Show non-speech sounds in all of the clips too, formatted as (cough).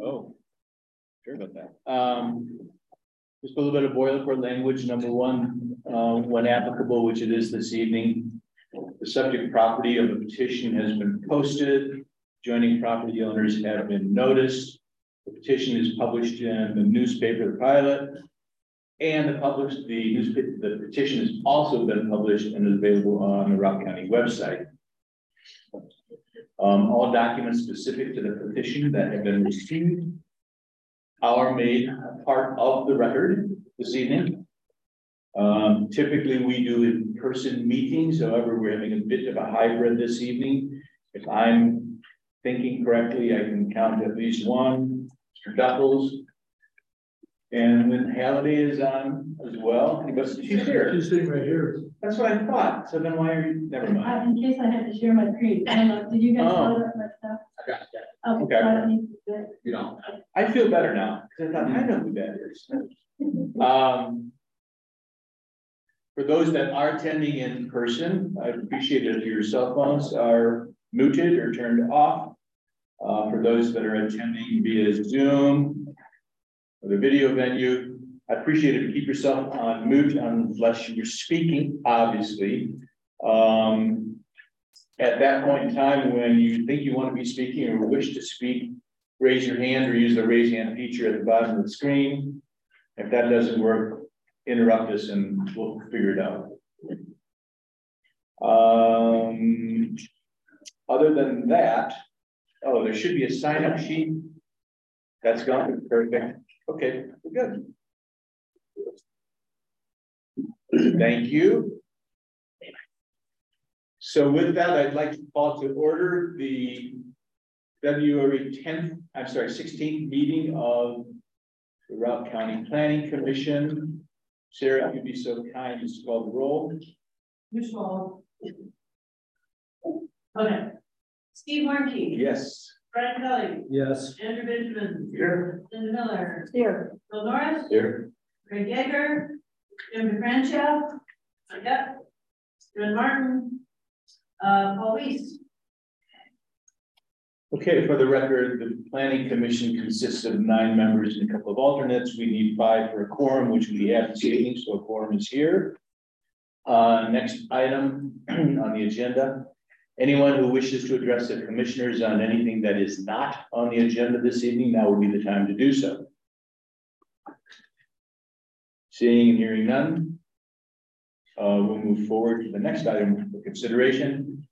Oh, sure about that. Um, just a little bit of boilerplate language. Number one, uh, when applicable, which it is this evening. The subject property of the petition has been posted. Joining property owners have been noticed. The petition is published in the newspaper, the pilot. And the published, the newspaper, the petition has also been published and is available on the Routt County website. Um, all documents specific to the petition that have been received are made part of the record this evening. Um, typically we do in-person meetings, however, we're having a bit of a hybrid this evening. If I'm thinking correctly, I can count at least one, Mr. Duckels. And then Halliday is on as well. She's here. She's sitting right here. That's what I thought. So then why are you, never mind. In case I had to share my screen, I don't know, did you guys Oh. up my stuff? I got that. Oh, Okay. so I don't need to do it. You know, I feel better now, because I thought, I know who that is. (laughs) Um. For those that are attending in person, I appreciate it if your cell phones are muted or turned off. Uh, for those that are attending via Zoom. Or the video venue, I appreciate it keep yourself on mute unless you're speaking, obviously. Um. At that point in time, when you think you want to be speaking or wish to speak, raise your hand or use the raise hand feature at the bottom of the screen. If that doesn't work, interrupt us and we'll figure it out. Um, other than that, oh, there should be a sign up sheet. That's gone, perfect. Okay, we're good. Thank you. So with that, I'd like to call to order the February tenth, I'm sorry, sixteenth meeting of the Routt County Planning Commission. Sarah, if you'd be so kind as to call the roll. Usual. Okay. Steve Markey. Yes. Brian Kelly. Yes. Andrew Benjamin. Here. Linda Miller. Here, Bill Norris. Here. Craig Yeager. Jim DeFranco. Yep. Stephen Martin. Uh, Paul Weiss. Okay, for the record, the planning commission consists of nine members and a couple of alternates. We need five for a quorum, which we have this evening, so a quorum is here. Uh, next item (clears throat) on the agenda. Anyone who wishes to address the commissioners on anything that is not on the agenda this evening, now would be the time to do so. Seeing and hearing none. Uh, we'll move forward to the next item for consideration.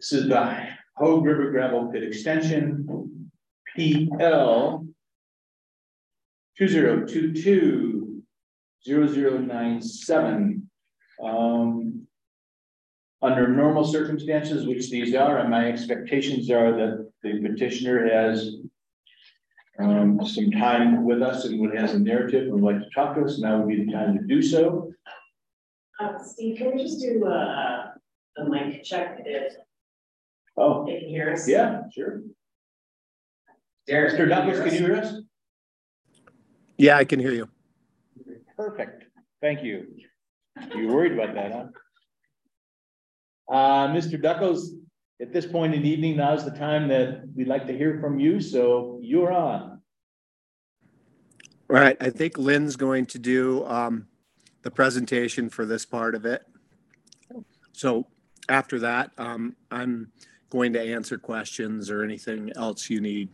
This is the Hogue River Gravel Pit Extension, PL. Two zero two two zero zero nine seven. Um. Under normal circumstances, which these are, and my expectations are that the petitioner has. Um, some time with us and would has a narrative and would like to talk to us, now would be the time to do so. Uh, Steve, can we just do, uh, a mic check if Oh, they can hear us? yeah, sure. Derek. Mr. Duckels, can you hear us? Yeah, I can hear you. Perfect, thank you. You worried about that, huh? Uh, Mr. Duckels, at this point in the evening, now's the time that we'd like to hear from you, so you're on. Right. I think Lynn's going to do um, the presentation for this part of it. So after that, um, I'm going to answer questions or anything else you need.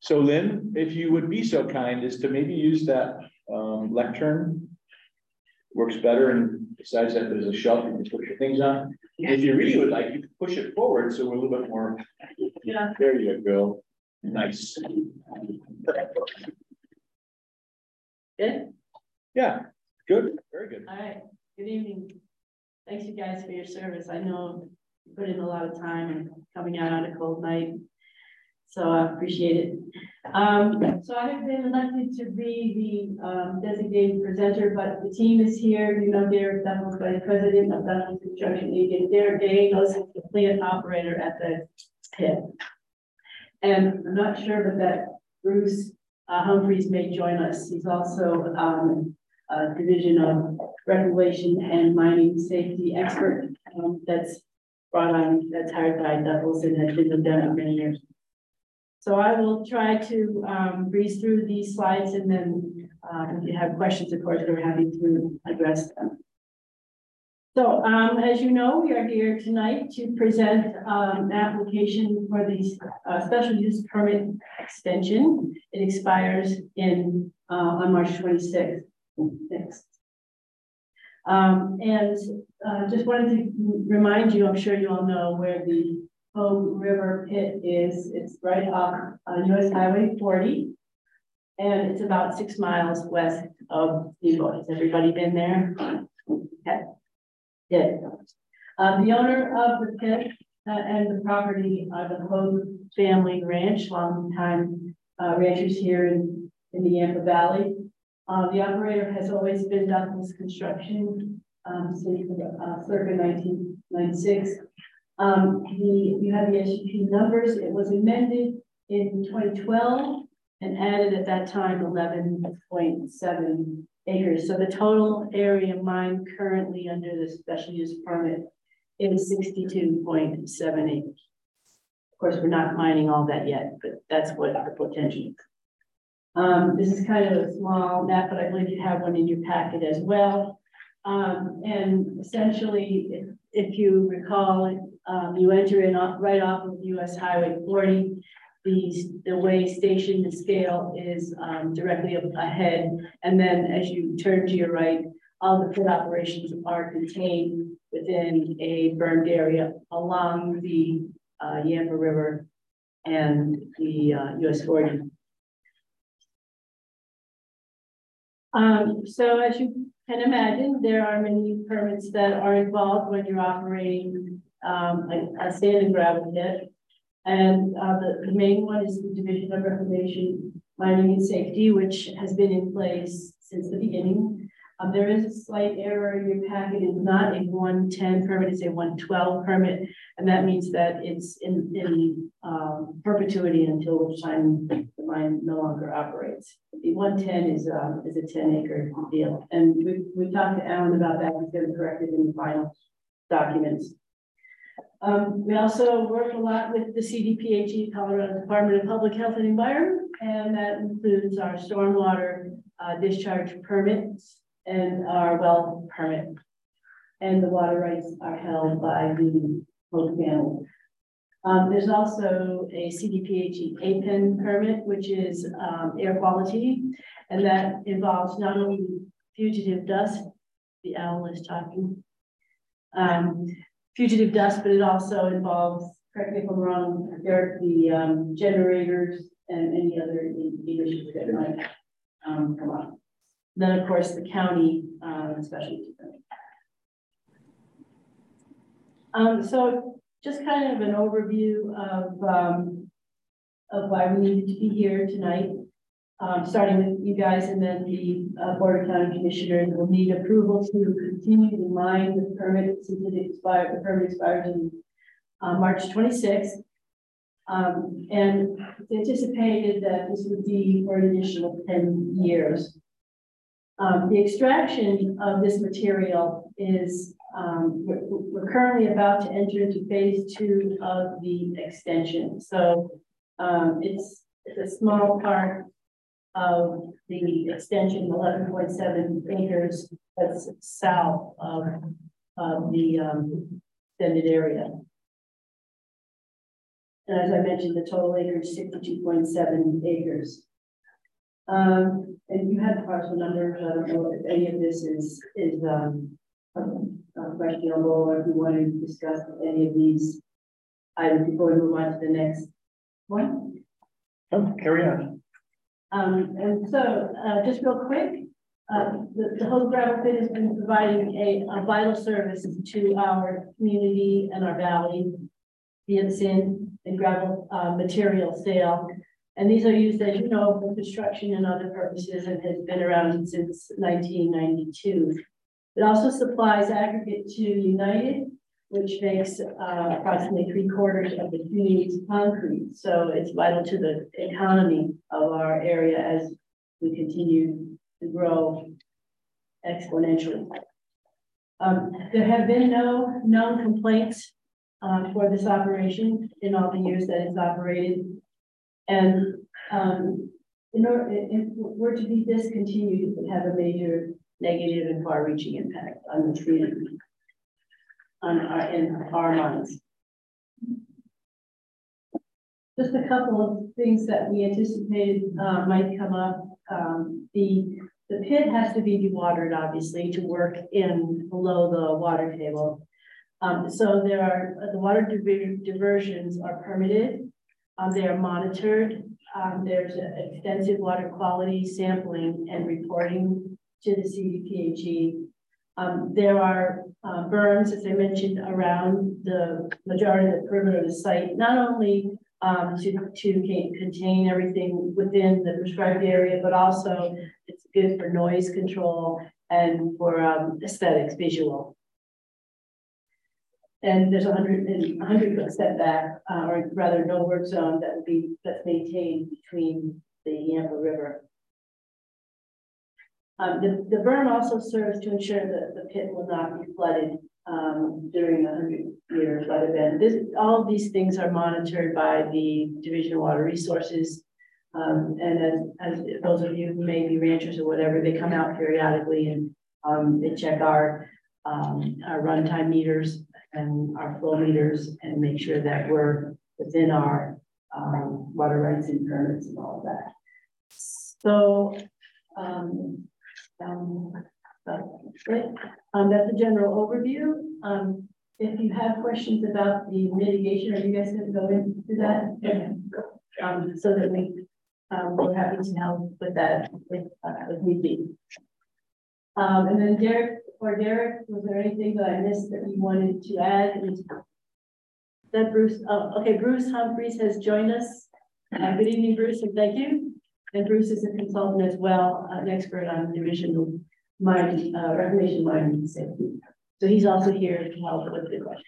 So Lynn, if you would be so kind as to maybe use that um lectern. Works better and besides that, there's a shelf you can put your things on. If you really would like, you could push it forward, so we're a little bit more. Yeah. There you go. Nice. Good? Yeah, good, very good. All right. Good evening. Thanks you guys for your service. I know you put in a lot of time and coming out on a cold night. So I appreciate it. Um, so I have been elected to be the um, designated presenter, but the team is here. You know, Derek Duckels, Vice President of Duckels Construction and Derek Daniels the plant operator at the pit. And I'm not sure but that Bruce uh, Humphreys may join us. He's also um, a Division of Reclamation and Mining Safety expert um, that's brought on, that's hired by Duckels and has been with them for many years. So I will try to um, breeze through these slides and then um, if you have questions, of course, we're happy to address them. So um, as you know, we are here tonight to present um, an application for the uh, special use permit extension. It expires in uh, on March 26th. Next. Um, and uh, just wanted to remind you, I'm sure you all know where the Hogue River Pit is. It's right off uh, US Highway 40. And it's about six miles west of Depot. Has everybody been there? Okay. Yeah. Um, the owner of the pit uh, and the property are the Hogue family ranch, long time uh, ranchers here in, in the Yampa Valley. Uh, the operator has always been Duckels Construction um, since uh, circa 1996. Um, the, you have the SUP numbers. It was amended in 2012 and added at that time 11.7 acres. So the total area mined currently under the special use permit is 62.7 acres. Of course, we're not mining all that yet, but that's what the potential is. Um, this is kind of a small map, but I believe you have one in your packet as well. Um, and essentially, if, if you recall, um, you enter in off, right off of US Highway 40. The, the weigh station to scale is um, directly ahead. And then as you turn to your right, all the pit operations are contained within a burned area along the uh, Yampa River and the uh, US 40. Um, so as you can imagine, there are many permits that are involved when you're operating um, a, a sand and gravel pit. And uh, the, the main one is the Division of Reclamation, Mining and Safety, which has been in place since the beginning. Um, there is a slight error in your packet. It's not a 110 permit, it's a 112 permit. And that means that it's in, in um, perpetuity until which time the mine no longer operates. The 110 is, um, is a 10 acre deal. And we, we talked to Alan about that. He's going to correct it in the final documents. Um, we also work a lot with the CDPHE, Colorado Department of Public Health and Environment, and that includes our stormwater uh, discharge permits and our well permit. And the water rights are held by the local family. Um, there's also a CDPHE APEN permit, which is um, air quality, and that involves not only fugitive dust, the owl is talking, um, fugitive dust, but it also involves, correct me if I'm wrong, there the um, generators and any other emissions that might um, come up. Then, of course, the county um. Um, so just kind of an overview of, um, of why we needed to be here tonight um, starting with you guys and then the uh, Board of County Commissioners will need approval to continue to mine the permit since it expired, the permit expires in uh, March 26th. Um, and it's anticipated that this would be for an additional 10 years. Um, the extraction of this material is, um, we're, we're, currently about to enter into phase two of the extension. So um, it's, it's a small part of the extension, eleven point seven acres that's south of, of the um, extended area. And as I mentioned, the total acreage sixty-two point seven acres. Um, and you had the parcel numbers. I don't know if any of this is is um, questionable or if you want to discuss any of these items before we move on to the next one. Oh, carry on. Um, and so, uh, just real quick, uh, the, the Gravel Pit has been providing a, a vital service to our community and our valley via sand and gravel uh, material sale. And these are used, as you know, for construction and other purposes and has been around since 1992. It also supplies aggregate to United which makes uh, approximately three quarters of the community's concrete. So it's vital to the economy of our area as we continue to grow exponentially. Um, there have been no known complaints uh, for this operation in all the years that it's operated. And, um, in order, if we're to be discontinued, it would have a major negative and far-reaching impact on the community. On our, in our minds. Just a couple of things that we anticipated, uh, might come up. Um, the, the pit has to be dewatered, obviously, to work in below the water table. Um, so there are, the water diver- diversions are permitted. Um, they are monitored. Um, there's extensive water quality sampling and reporting to the CDPHE. Um, there are, uh, berms, as I mentioned, around the majority of the perimeter of the site, not only um, to, to contain everything within the prescribed area, but also it's good for noise control and for, um, aesthetics, visual. And there's a hundred hundred foot setback, uh, or rather no work zone that would be, that's maintained between the Yampa River. Um, the, the berm also serves to ensure that the pit will not be flooded, um, during the hundred year flood event. This, all of these things are monitored by the Division of Water Resources. Um, and as, as those of you who may be ranchers or whatever, they come out periodically and, um, they check our, um, our runtime meters and our flow meters and make sure that we're within our, um, water rights and permits and all of that. So, um, um, right, um, that's a general overview. Um, if you have questions about the mitigation, are you guys gonna go into that? Yeah. Um, so that we, um, we're happy to help with that, if, uh, if need be. Um, and then Derek, or Derek, was there anything that I missed that you wanted to add? That Bruce, oh, okay, Bruce Humphreys has joined us. Uh, good evening, Bruce, and thank you. And Bruce is a consultant as well, an expert on divisional mining, uh, reclamation mining safety. So he's also here to help with the questions.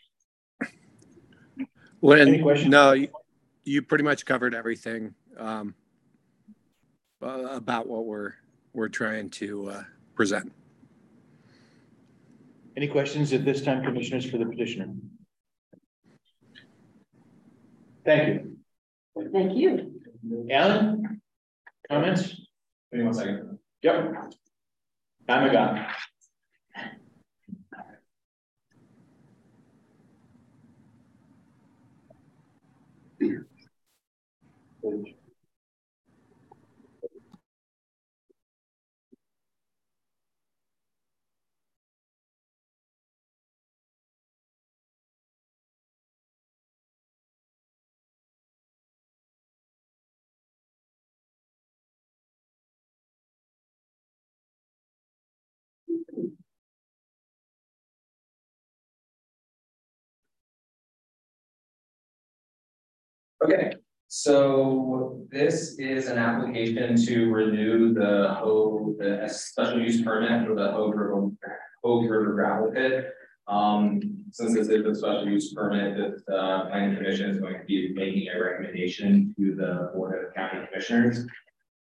Well, Any questions? no, you, you pretty much covered everything, um, about what we're, we're trying to, uh, present. Any questions at this time, commissioners, for the petitioner? Thank you. Thank you. Alan? Comments? Give me one second. Yep. I'm a guy. Okay, so this is an application to renew the Hogue, the special use permit for the Hogue River, Hogue River gravel pit. Um, since this is a special use permit, that the uh, planning commission is going to be making a recommendation to the board of county commissioners.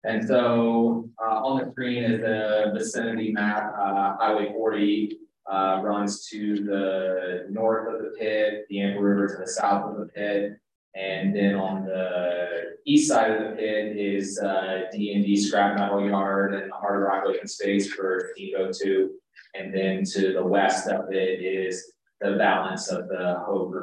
And so, uh, on the screen is the vicinity map, uh, Highway forty, uh, runs to the north of the pit, the Yampa River to the south of the pit. And then on the east side of the pit is uh D and D scrap metal yard and the hard rock open space for Depot two. And then to the west of it is the balance of the Hogue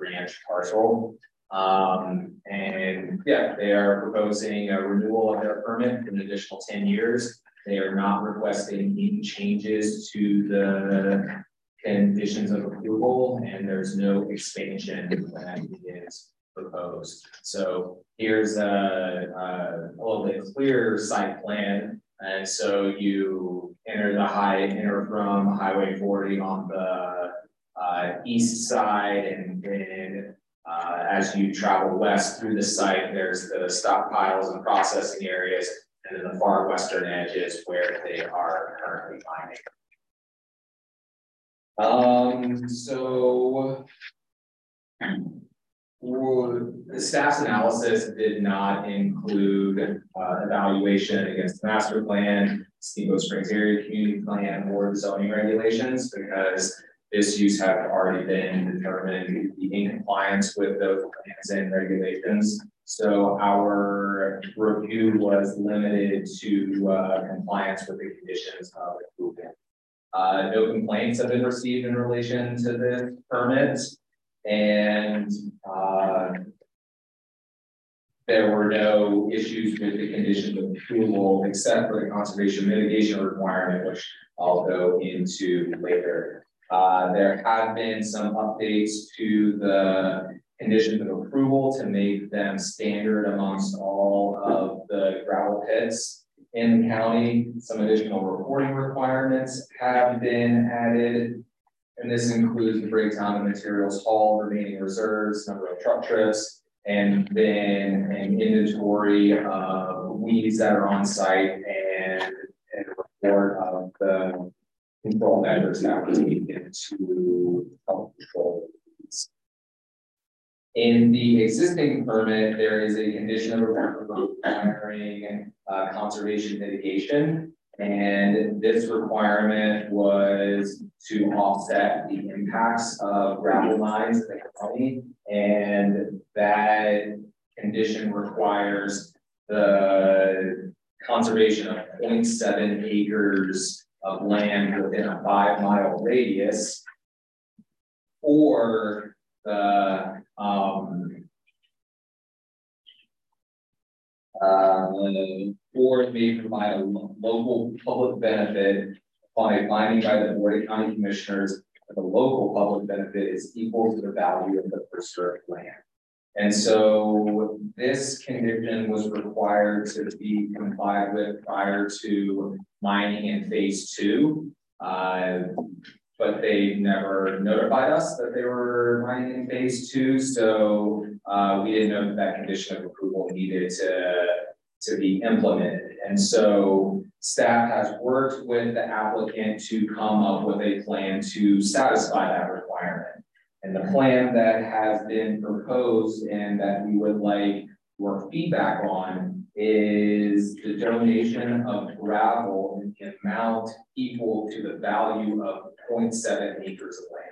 Ranch parcel. Um, and yeah, they are proposing a renewal of their permit for an additional ten years. They are not requesting any changes to the conditions of approval, and there's no expansion that is proposed. So here's a, a, a little bit clearer site plan. And so you enter the high, enter from Highway forty on the uh, east side and then uh, as you travel west through the site, there's the stockpiles and processing areas. And then the far western edge is where they are currently mining. Um, so the staff's analysis did not include uh, evaluation against the master plan, Steamboat Springs area community plan, or zoning regulations because this use had already been determined to be in compliance with those plans and regulations. So our review was limited to uh, compliance with the conditions of approval. Uh, no complaints have been received in relation to this permit. And uh, there were no issues with the conditions of approval except for the conservation mitigation requirement, which I'll go into later. Uh, there have been some updates to the conditions of approval to make them standard amongst all of the gravel pits in the county. Some additional reporting requirements have been added. And this includes the breakdown of materials hauled, remaining reserves, number of truck trips, and then an inventory of weeds that are on site and, and a report of the control measures that were taken to help control these. In the existing permit, there is a condition of requiring uh, conservation mitigation. And this requirement was to offset the impacts of gravel mines in the county. And that condition requires the conservation of 0.7 acres of land within a five mile radius or the um, uh, or it may provide a local public benefit upon a finding by the Board of County Commissioners that the local public benefit is equal to the value of the preserved land. And so this condition was required to be complied with prior to mining in phase two. Uh, but they never notified us that they were mining in phase two, so uh, we didn't know that that condition of approval needed to, to be implemented. And so staff has worked with the applicant to come up with a plan to satisfy that requirement. And the plan that has been proposed and that we would like your feedback on is the donation of gravel in the amount equal to the value of 0.7 acres of land.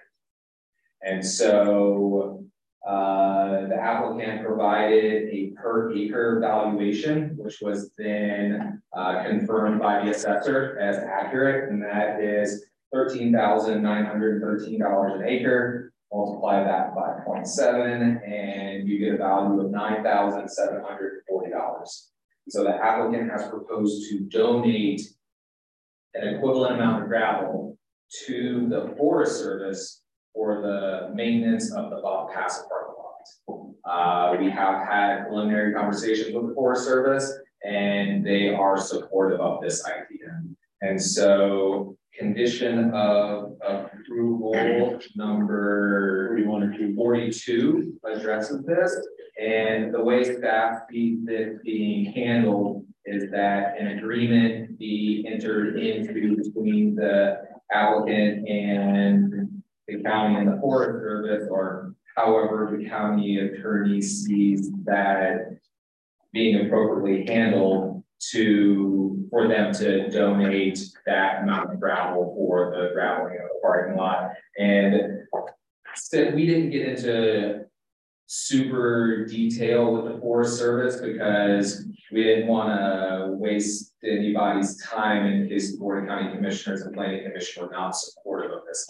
And so uh, the applicant provided a per acre valuation, which was then uh, confirmed by the assessor as accurate, and that is $13,913 an acre. Multiply that by 0.7 and you get a value of $9,740. So the applicant has proposed to donate an equivalent amount of gravel to the Forest Service for the maintenance of the Buff Pass parking lot. Uh, we have had preliminary conversations with the Forest Service and they are supportive of this idea. And so condition of approval number Forty-one or two. forty-two addresses this. And the way staff sees this being handled is that an agreement be entered into between the applicant and the county and the Forest Service, or however the county attorney sees that being appropriately handled to, for them to donate that amount of gravel for the graveling of the parking lot. And we didn't get into super detail with the Forest Service because we didn't want to waste anybody's time in case the Board of County Commissioners and Planning Commission were not supportive of this.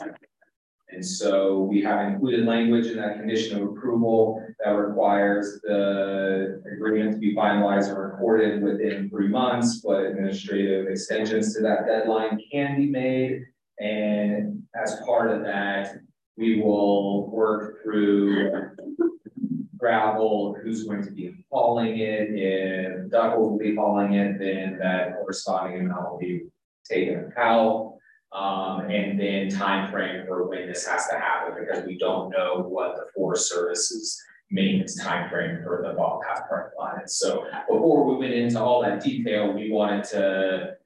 And so we have included language in that condition of approval that requires the agreement to be finalized and recorded within three months, but administrative extensions to that deadline can be made. And as part of that, we will work through gravel, who's going to be hauling it, if Doug will be hauling it, then that corresponding amount will be taken out. Um, and then time frame for when this has to happen, because we don't know what the Forest Service's maintenance time frame for the Buff Pass parking is. So before we went into all that detail, we wanted to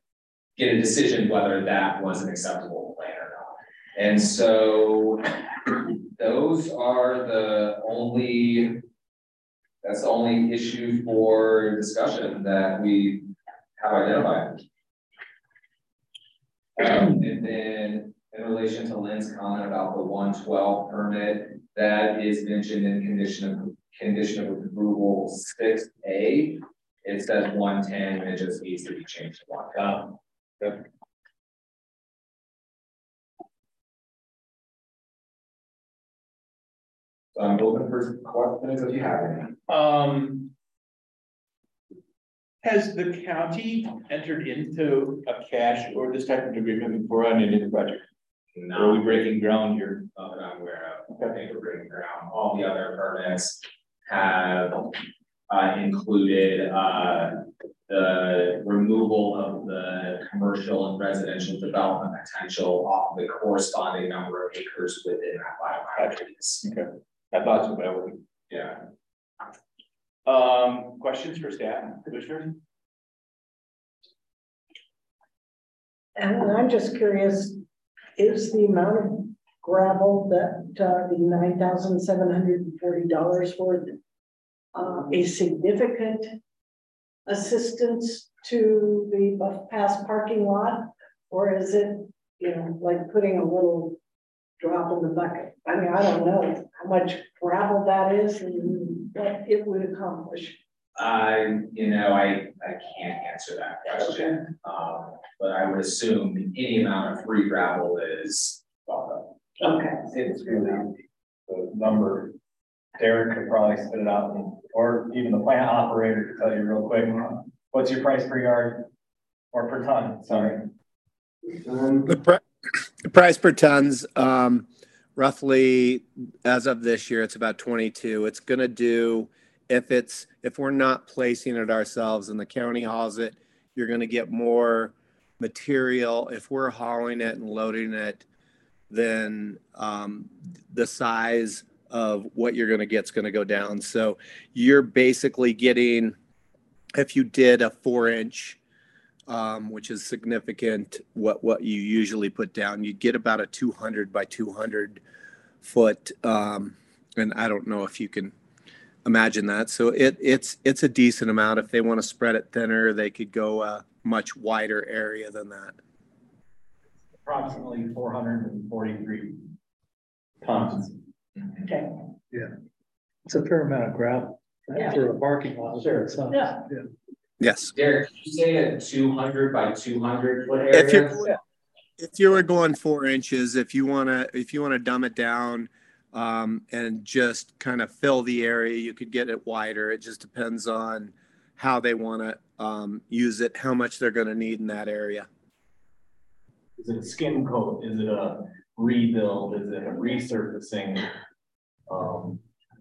get a decision whether that was an acceptable plan or not. And so (coughs) those are the only, that's the only issue for discussion that we have identified. And then in relation to Lynn's comment about the one twelve permit, that is mentioned in condition of, condition of approval six A. It says one ten, and it just needs to be changed to one. Um, So I'm open for questions if you have any. Um. Has the county entered into a cash or this type of agreement before on any of the project? Or Are we breaking ground here? Not that I'm aware of, I think we're breaking ground, all the other permits have. Uh, included, uh, the removal of the commercial and residential development potential off the corresponding number of acres within that five radius. I thought so, but I wasn't. Yeah. Um, questions for staff, commissioners? And I'm just curious, is the amount of gravel that, uh, the nine thousand seven hundred and forty dollars worth uh, a significant assistance to the Buff Pass parking lot? Or is it, you know, like putting a little drop in the bucket? I mean, I don't know how much gravel that is and what it would accomplish. I, you know, I, I can't answer that question, um, but I would assume any amount of free gravel is welcome. Okay. It's really the number. Derek could probably spit it out, and- or even the plant operator could tell you real quick, what's your price per yard? Or per ton, sorry. The pri- the price per tons, um, roughly, as of this year, it's about twenty-two. It's gonna do, if it's, if we're not placing it ourselves and the county hauls it, you're gonna get more material. If we're hauling it and loading it, then, um, the size of what you're gonna get is gonna go down. So you're basically getting, if you did a four-inch, um, which is significant, what, what you usually put down. You'd get about a two hundred by two hundred foot, um, and I don't know if you can imagine that. So it, it's, it's a decent amount. If they want to spread it thinner, they could go a much wider area than that. Approximately four hundred and forty-three tons. Okay. Yeah. It's a fair amount of gravel Yeah. for a parking lot. Sure. So, Yeah. Yes. Derek, did you say a two hundred by two hundred foot If area? you, if you were going four inches, if you want to, if you want to dumb it down, um, and just kind of fill the area, you could get it wider. It just depends on how they want to, um, use it, how much they're going to need in that area. Is it a skin coat? Is it a rebuild? Is it a resurfacing? Um,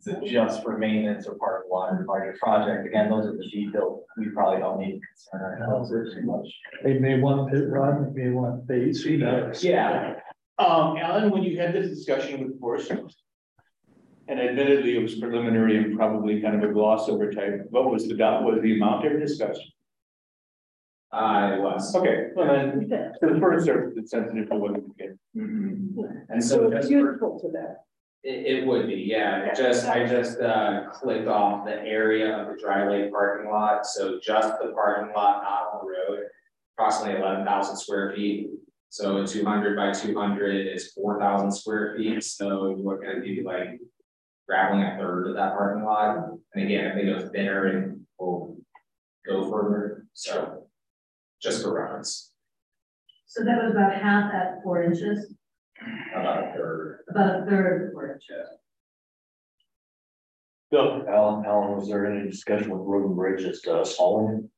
is just for maintenance or part of the water project project? Again, those are the details we probably don't need to concern ourselves with too much. They may want pit rod, they may want base, who knows? Yeah. Um, Alan, when you had this discussion with Forrest, and admittedly, it was preliminary and probably kind of a gloss over type, what was the, dot- was the amount ever discussed? I was. Okay, well then, Okay. for the first service, it's sensitive to what we get. Mhm. And So so it's just for useful to that. It, it would be, yeah, It just, I just, uh, clicked off the area of the dry lake parking lot, so just the parking lot, not on the road. Approximately eleven thousand square feet, so two hundred by two hundred is four thousand square feet, so you're gonna be like. Graveling a third of that parking lot, and again, if they go thinner and will go further, so. Just for reference, So that was about half at four inches, about a third. about a third of four inches. Bill, Alan, Alan, was there any discussion with Road and Bridge as to us hauling?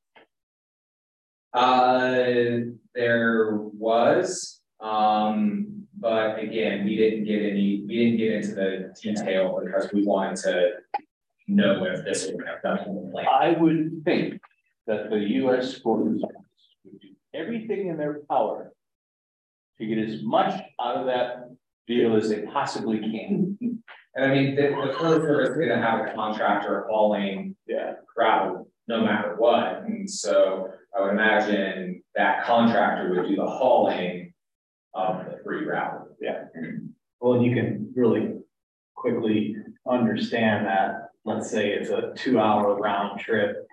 Uh, there was, um, but again, we didn't get any, we didn't get into the detail because we wanted to. Know if this would have done in the plan. I would think that the US Forest Service would do everything in their power to get as much out of that deal as they possibly can. And I mean, the, the Forest Service is gonna have a contractor hauling Yeah. gravel no matter what. And so I would imagine that contractor would do the hauling of the free gravel. Yeah. Well, you can really quickly understand that, let's say it's a two hour round trip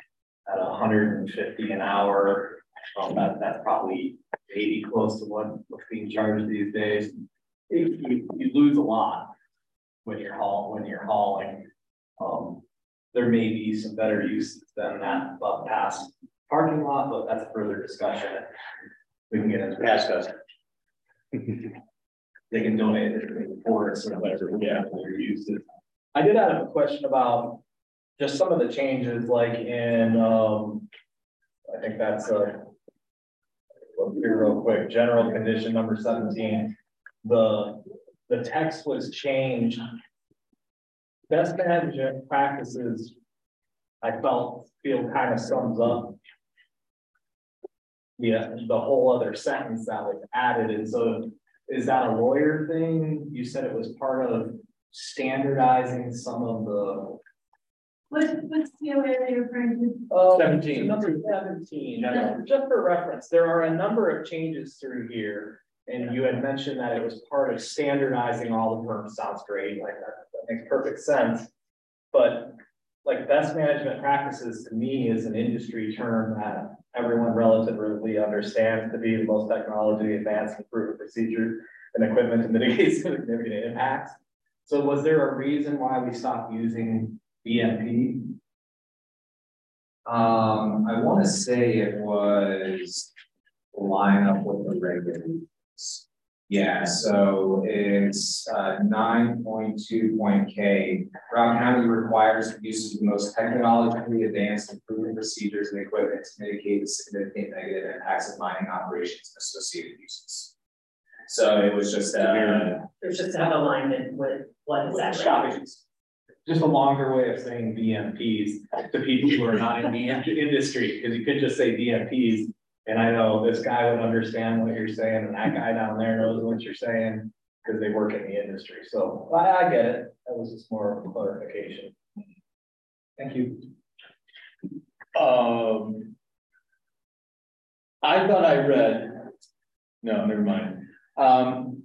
at hundred and fifty an hour. Um, that, that's probably eighty close to what, what's being charged these days. You, you, you lose a lot when you're haul, when you're hauling. Um, there may be some better uses than that, but past parking lot, but that's a further discussion. We can get into Ask us. they can donate it to forest or whatever, yeah, their uses. I did have a question about just some of the changes like in, um, I think that's a. Here real quick, general condition number seventeen, the, the text was changed. Best management practices. I felt, feel kind of sums up. Yeah, the whole other sentence that was added, and so is that a lawyer thing? You said it was part of standardizing some of the. What, what's the area you're referring to? Oh, 17. Number seventeen, uh, just for reference, there are a number of changes through here. And you had mentioned that it was part of standardizing all the firms, sounds great, like that, that makes perfect sense. But like best management practices to me is an industry term that everyone relatively understands to be the most technology advanced and proven procedure and equipment to mitigate (laughs) significant impacts. So was there a reason why we stopped using BMP? Um, I wanna say it was line up with the regulations. Yeah, so it's uh nine point two point K. Routt County requires the use of the most technologically advanced and proven procedures and equipment to mitigate the significant negative impacts of mining operations and associated uses. So it was just uh, It's just to have alignment with what is actually. Shopping. Just a longer way of saying BMPs to people who are not in the industry, because you could just say BMPs. And I know this guy would understand what you're saying, and that guy down there knows what you're saying, because they work in the industry, so I, I get it, that was just more clarification. Thank you. Um. I thought I read, no, never mind. Um,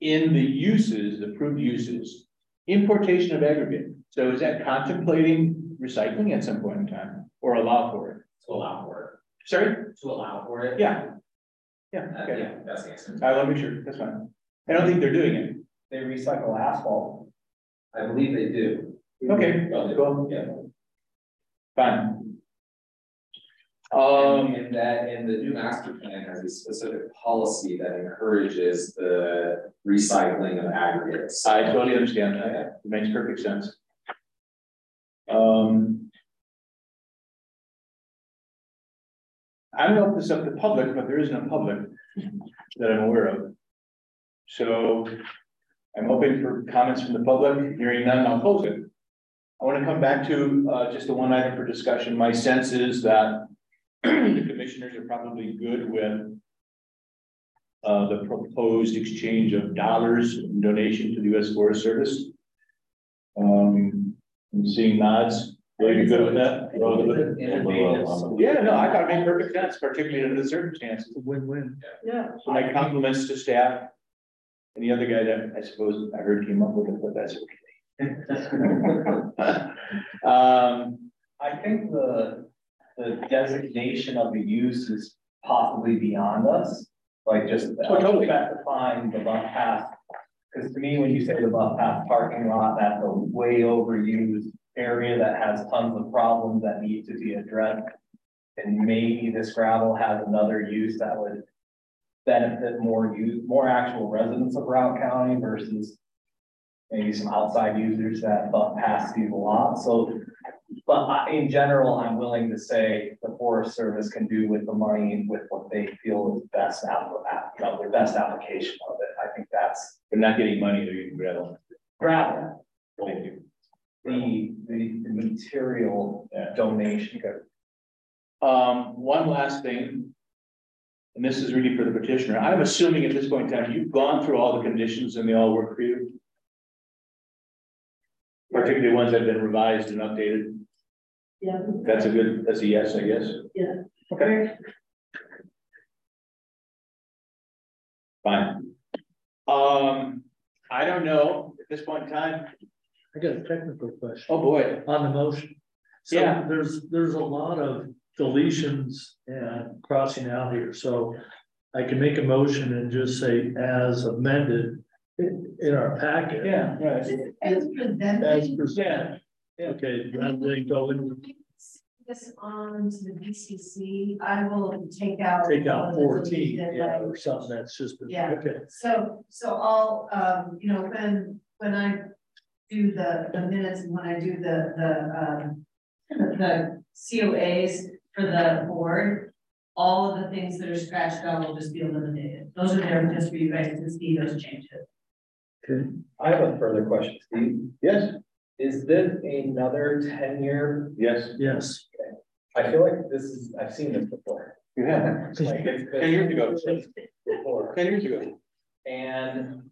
in the uses, the approved uses, importation of aggregate. So is that contemplating recycling at some point in time or allow for it? to allow for it. Sorry? to allow for it. Yeah. Yeah, Uh, okay. yeah, that's the answer. I want to be sure, that's fine. I don't think they're doing it. They recycle asphalt. I believe they do. Okay, Well, cool. Yeah. Fine. Um, Um, and that, and the new master plan has a specific policy that encourages the recycling of aggregates. I totally understand that. It makes perfect sense. Um. I don't know if this is up to the public, but there isn't a public that I'm aware of. So I'm hoping for comments from the public, hearing none, I'll close it. I want to come back to uh just the one item for discussion. My sense is that (clears throat) the commissioners are probably good with uh, the proposed exchange of dollars donation to the U S Forest Service. Um, I'm seeing nods. Are you good with that? We're all good with it? Yeah, no, I thought it made perfect sense, particularly under the circumstances. Win-win. Yeah. So my compliments to staff. And the other guy that I suppose I heard came up with it, but that's okay. (laughs) Um, I think the, the designation of the use is possibly beyond us, like just Oh, totally. specifying the Buff Pass. Cause to me, when you say the Buff Pass parking lot, that's a way overused area that has tons of problems that need to be addressed. And maybe this gravel has another use that would benefit more use, more actual residents of Routt County versus maybe some outside users that butt past these lots, so. But I, in general, I'm willing to say the Forest Service can do with the money with what they feel is best out of that, you know, their best application of it. I think that's they're not getting money, they're getting gravel. gravel. Thank you. The, the the material donation. Um, one last thing. And this is really for the petitioner. I'm assuming at this point in time, you've gone through all the conditions and they all work for you? Particularly ones that have been revised and updated. Yeah. That's a good, that's a yes, I guess. Yeah. Okay. Fine. Um, I don't know at this point in time. I got a technical question Oh, boy. on the motion. So Yeah. There's, there's a lot of deletions and crossing out here, so. I can make a motion and just say as amended in, in our packet. Yeah, right. As presented. As presented. presented. Okay, rather than go in, This on to the BCC, I will take out. take out fourteen, deleted yeah, or something that's just, been, Yeah. okay. So, so I'll, um, you know, when, when I do the, the minutes and when I do the, the, um. The COAs for the board, all of the things that are scratched out will just be eliminated. Those are there just for you guys to see those changes. Okay. I have a further question, Steve. Yes, Is this another ten year? yes, Yes, Okay. I feel like this is, I've seen this before. you have. Like, Ten years ago. Before. Ten years ago. And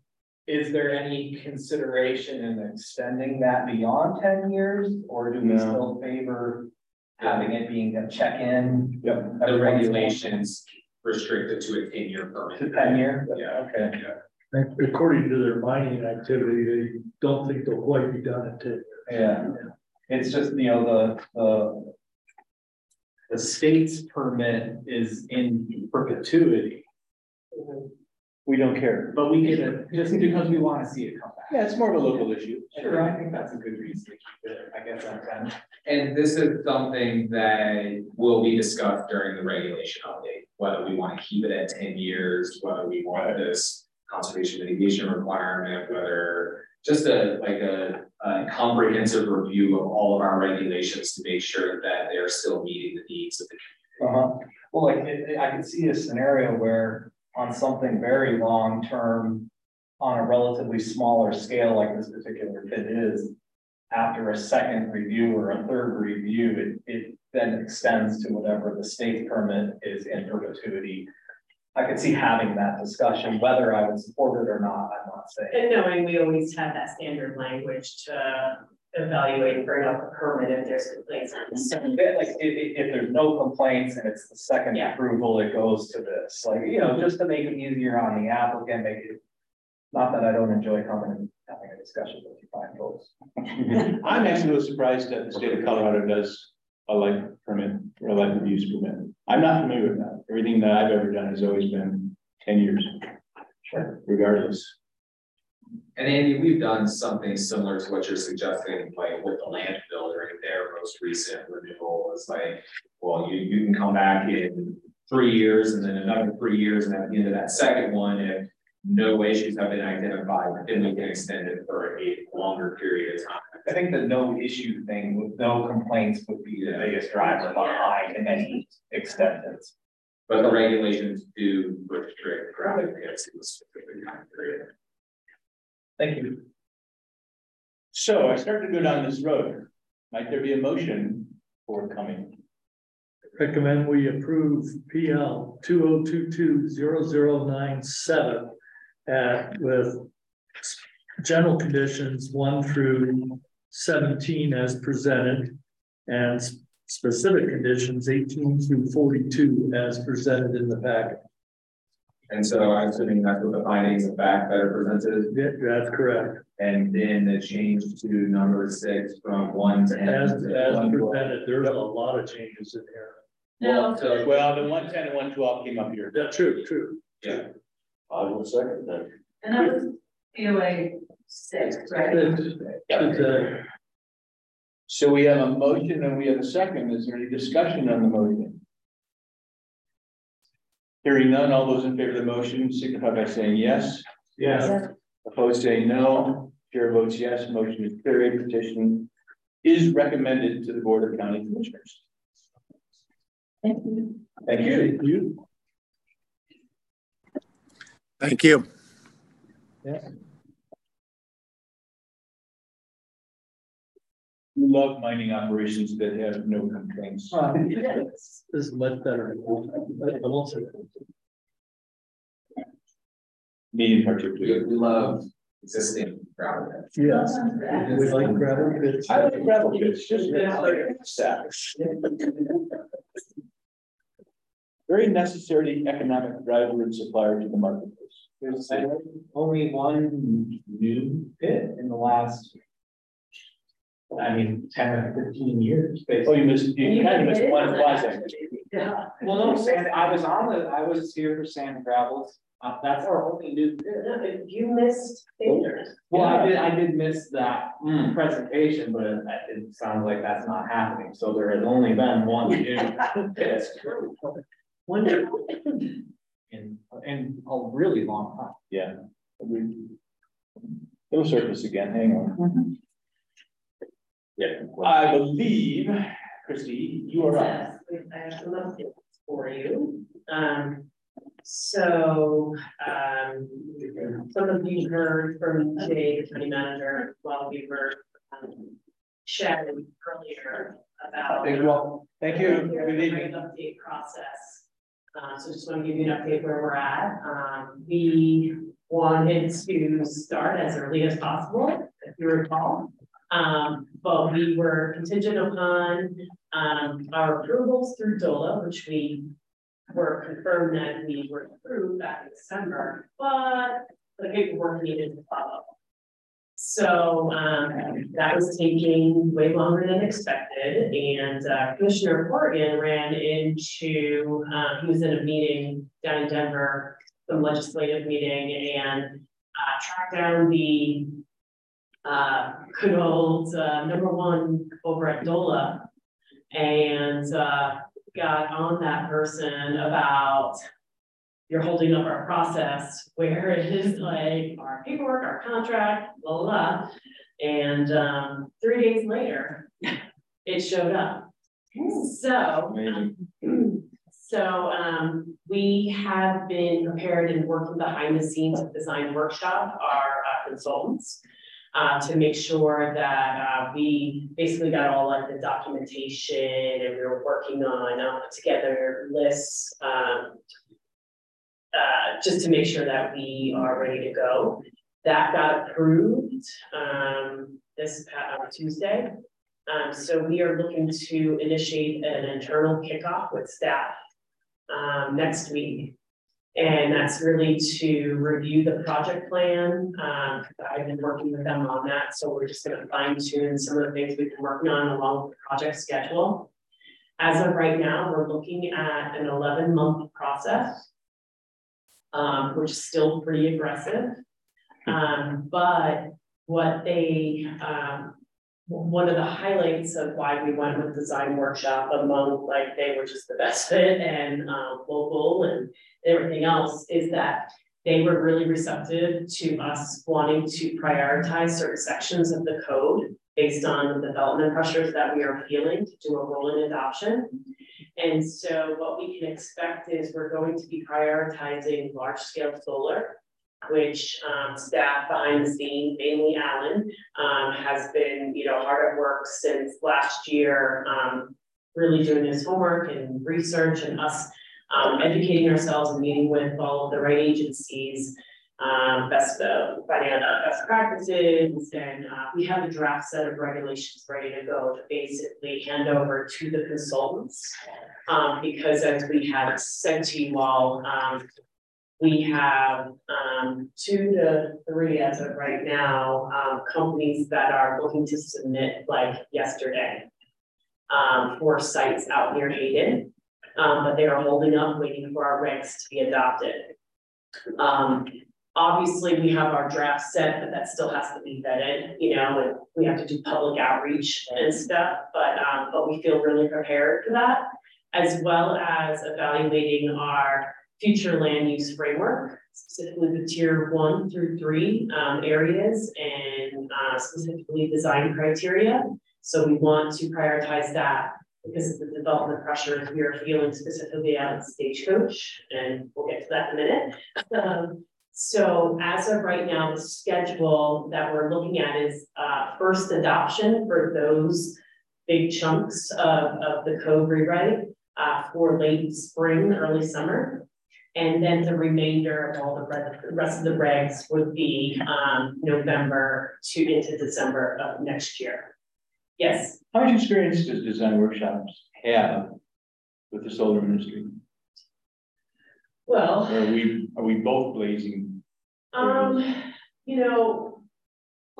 is there any consideration in extending that beyond ten years? Or do we No. still favor having it being a check-in? Yep. The regulations restricted to a ten-year permit. Ten year? Yeah. Okay. according to their mining activity, they don't think they'll quite be done in ten. Yeah, it's just, you know, the, the. The state's permit is in perpetuity, mm-hmm. We don't care. but we get it just because we wanna see it come back. Yeah, it's more of a local issue. Sure, I think that's a good reason to keep it, I guess I'm kind of. And this is something that will be discussed during the regulation update, whether we want to keep it at ten years, whether we want this conservation mitigation requirement, whether just a, like a, a comprehensive review of all of our regulations to make sure that they're still meeting the needs of the community. Uh-huh, well, like, it, it- I could see a scenario where on something very long-term. On a relatively smaller scale like this particular fit is. After a second review or a third review, it, it then extends to whatever the state permit is in perpetuity. I could see having that discussion, whether I would support it or not, I'm not saying. And knowing we always have that standard language to evaluate and bring up a permit if there's complaints. So, that, like, if, if, if there's no complaints and it's the second Yeah. approval, it goes to this, like, you know, just to make it easier on the applicant, make it. Not that I don't enjoy coming and having a discussion with you fine folks. (laughs) I'm actually a little surprised that the state of Colorado does a life permit or a life of use permit. I'm not familiar with that. Everything that I've ever done has always been ten years. Sure. Regardless. And Andy, we've done something similar to what you're suggesting, like with the landfill during their most recent renewal, it's like, well, you, you can come back in three years and then another three years, and at the end of that second one, if no issues have been identified, then we can extend it for a longer period of time. I think the no issue thing with no complaints would be the biggest driver behind any extensions. But the regulations do restrict gravel pits to a specific time period. Thank you. So I started to go down this road. Might there be a motion forthcoming? Recommend we approve PL two oh two two zero zero nine seven. Uh, with general conditions one through seventeen as presented. And specific conditions eighteen through forty-two as presented in the packet. And so I'm assuming that's what the findings of fact that are presented, Yeah, that's correct. and then the change to number six from one to. As, as presented, there's a lot of changes in here. Well, so, Well, the one ten and one twelve came up here. Yeah, true, true. yeah, I will second that. And that was POA six, right? It's, uh, So we have a motion and we have a second. Is there any discussion on the motion? Hearing none, all those in favor of the motion signify by saying yes. Yes. Opposed saying no. Chair votes yes, motion is carried, petition is recommended to the Board of County Commissioners. Thank you. Thank you. you, Thank you. We love mining operations that have no complaints. (laughs) this is much better. I won't say that. Me in we, particular. we love existing gravel pits. Yes, we like gravel pits. I like gravel pits, just like stacks. Very necessary economic driver and supplier to the marketplace. There's only one new pit in the last I mean, ten or fifteen years. Oh, you missed, you kind of missed one project. Yeah. Well, no, sand, I was on the, I was here for sand gravels, uh, that's our only new bid. You missed fingers. Well, I did, I did miss that Hmm. presentation, but it, it sounds like that's not happening, so there has only been one (laughs) new. That's true. Wonderful. In, in a really long time. Yeah. agreed. It'll surface again, hang on. Yeah. I believe, Christie, you are up. Yes, I have some updates for you. Um, so, um, some of you heard from today, the county manager, while we were, um, chatting earlier about. Thank you all. Thank you. the Good evening. Update process. Uh, so just want to give you an update where we're at. Um, we wanted to start as early as possible, if you recall. Um, but we were contingent upon, um, our approvals through DOLA, which we were confirmed that we were approved back in December, but the paperwork needed to follow. So, um, that was taking way longer than expected, and uh, Commissioner Morgan ran into, uh, he was in a meeting down in Denver, some legislative meeting, and uh, tracked down the uh, good old, uh, number one over at DOLA. And, uh, got on that person about you're holding up our process, where it is like our paperwork, our contract, blah, blah, blah. And, um, three days later, it showed up. So, (clears throat) so, um, we have been prepared and working behind the scenes with Design Workshop, our uh, consultants. Uh, to make sure that, uh, we basically got all like the documentation and we were working on, uh, together lists, um. Uh, just to make sure that we are ready to go. That got approved, um, this uh, Tuesday. Um, so we are looking to initiate an internal kickoff with staff um, next week. And that's really to review the project plan. Um, I've been working with them on that, so we're just gonna fine tune some of the things we've been working on along with the project schedule. As of right now, we're looking at an eleven month process. Um, which is still pretty aggressive. Um, but what they, um, one of the highlights of why we went with design workshop among, like, they were just the best (laughs) fit and, um, local and everything else is that they were really receptive to us wanting to prioritize certain sections of the code based on the development pressures that we are feeling to do a rolling adoption. And so what we can expect is we're going to be prioritizing large scale solar, which um, staff behind the scene, mainly Alan, um, has been, you know, hard at work since last year, um, really doing his homework and research and us um, educating ourselves and meeting with all of the right agencies, um, best, best practices, and, uh, we have a draft set of regulations ready to go to basically hand over to the consultants. Um, because as we had said to you all, we have, um, two to three as of right now, um, companies that are looking to submit like yesterday. Um, for sites out near Hayden, um, but they are holding up, waiting for our regs to be adopted. Um, obviously, we have our draft set, but that still has to be vetted, you know, and we have to do public outreach and stuff, but, um, but we feel really prepared for that. As well as evaluating our future land use framework, specifically the tier one through three, um, areas and, uh, specifically design criteria. So we want to prioritize that because of the development pressures we are feeling specifically out of Stagecoach, and we'll get to that in a minute. Um, so as of right now, the schedule that we're looking at is, uh, first adoption for those big chunks of, of the code rewrite, uh, for late spring, early summer. And then the remainder of all the re- the rest of the regs would be, um, November to into December of next year. Yes, How much experience does design workshops have with the solar industry? well. Or are we, are we both blazing? Um, you know,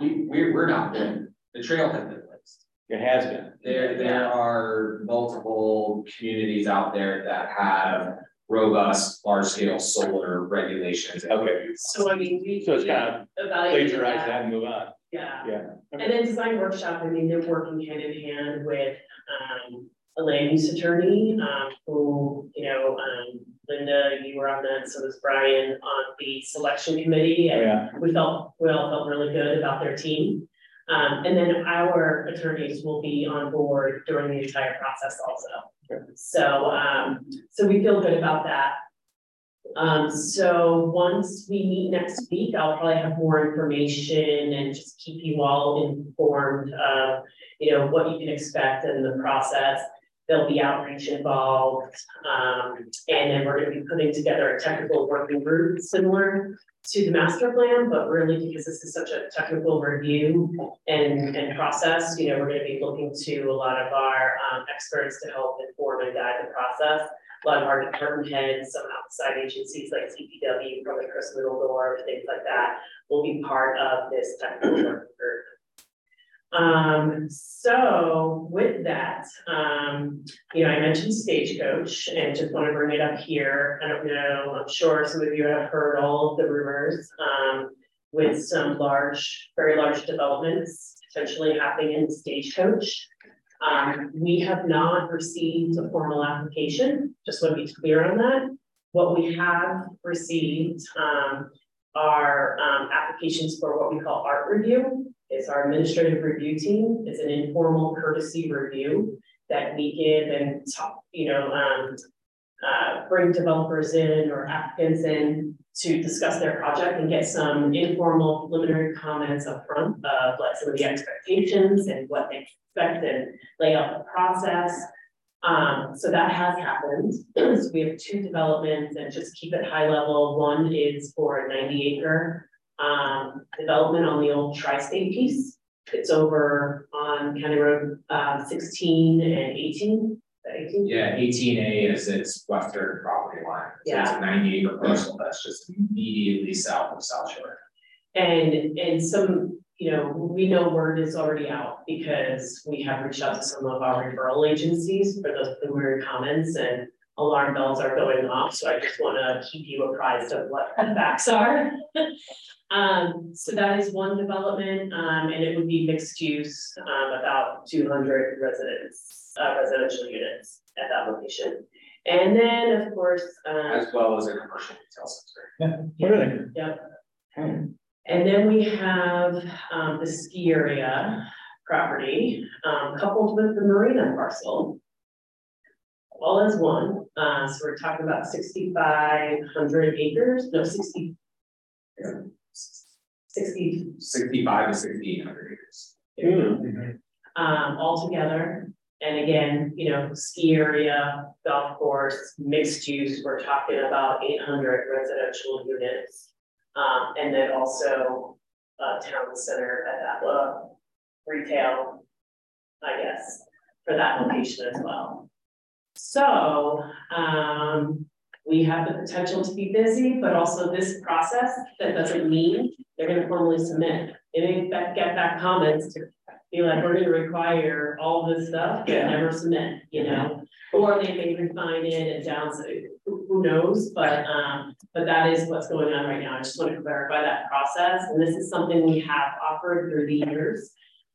We, we're, we're not, the, the trail has been placed. It has been. There, there are multiple communities out there that have robust, large-scale solar regulations. Okay. So I mean, we. So it's kind of Evaluate plagiarize that, that and move on. yeah. Yeah. And then design workshop, I mean, they're working hand in hand with, um, a land use attorney, um, who, you know, um, Linda, you were on that, so was Brian on the selection committee. And yeah. we felt, we all felt really good about their team. Um, and then our attorneys will be on board during the entire process also. So, um, so we feel good about that. Um, so once we meet next week, I'll probably have more information and just keep you all informed of, you know, what you can expect in the process. There'll be outreach involved, um, and then we're gonna be putting together a technical working group similar to the master plan, but really because this is such a technical review and, and process, you know, we're gonna be looking to a lot of our, um, experts to help inform and guide the process. A lot of our department heads, some outside agencies like CPW, probably Chris Middledorf, things like that, will be part of this technical working group. Um, so with that, um, you know, I mentioned Stagecoach and just want to bring it up here. I don't know, I'm sure some of you have heard all of the rumors, um, with some large, very large developments potentially happening in Stagecoach. Um, we have not received a formal application, just want to be clear on that. What we have received, um, are, um, applications for what we call art review. It's our administrative review team. It's an informal courtesy review that we give and talk, you know, um, uh, bring developers in or applicants in to discuss their project and get some informal preliminary comments up front of like some of the expectations and what they expect and lay out the process. Um, so that has happened. (clears throat) So we have two developments and just keep it high level. One is for a ninety acre um, development on the old tri-state piece. It's over on County Road, uh, sixteen and eighteen. Eighteen? Yeah, eighteen A is its western property line. So It's a ninety acre parcel that's just immediately south of South Shore. And, and some, you know, we know word is already out because we have reached out to some of our referral agencies for those preliminary comments and alarm bells are going off, so I just wanna keep you apprised of what the facts are. (laughs) Um, so that is one development, um, and it would be mixed use, um, about two hundred residents, uh, residential units at that location. And then, of course, um. As well as a commercial retail center. What are they? Yep. And then we have, um, the ski area property, um, coupled with the marina parcel. All as one, uh, so we're talking about sixty-five hundred acres, no, sixty. Sixty, Sixty-five to sixty-eight hundred acres. um, altogether. And again, you know, ski area, golf course, mixed use, we're talking about eight hundred residential units. Um, and then also, uh, town center at that, uh, retail, I guess, for that location as well. So, um, we have the potential to be busy, but also this process, that doesn't mean they're gonna formally submit. It ain't that, get back comments to be like, we're gonna require all this stuff, but Yeah. never submit, you know? Or they may refine it and down, who, who knows, but, um, but that is what's going on right now. I just want to clarify that process, and this is something we have offered through the years.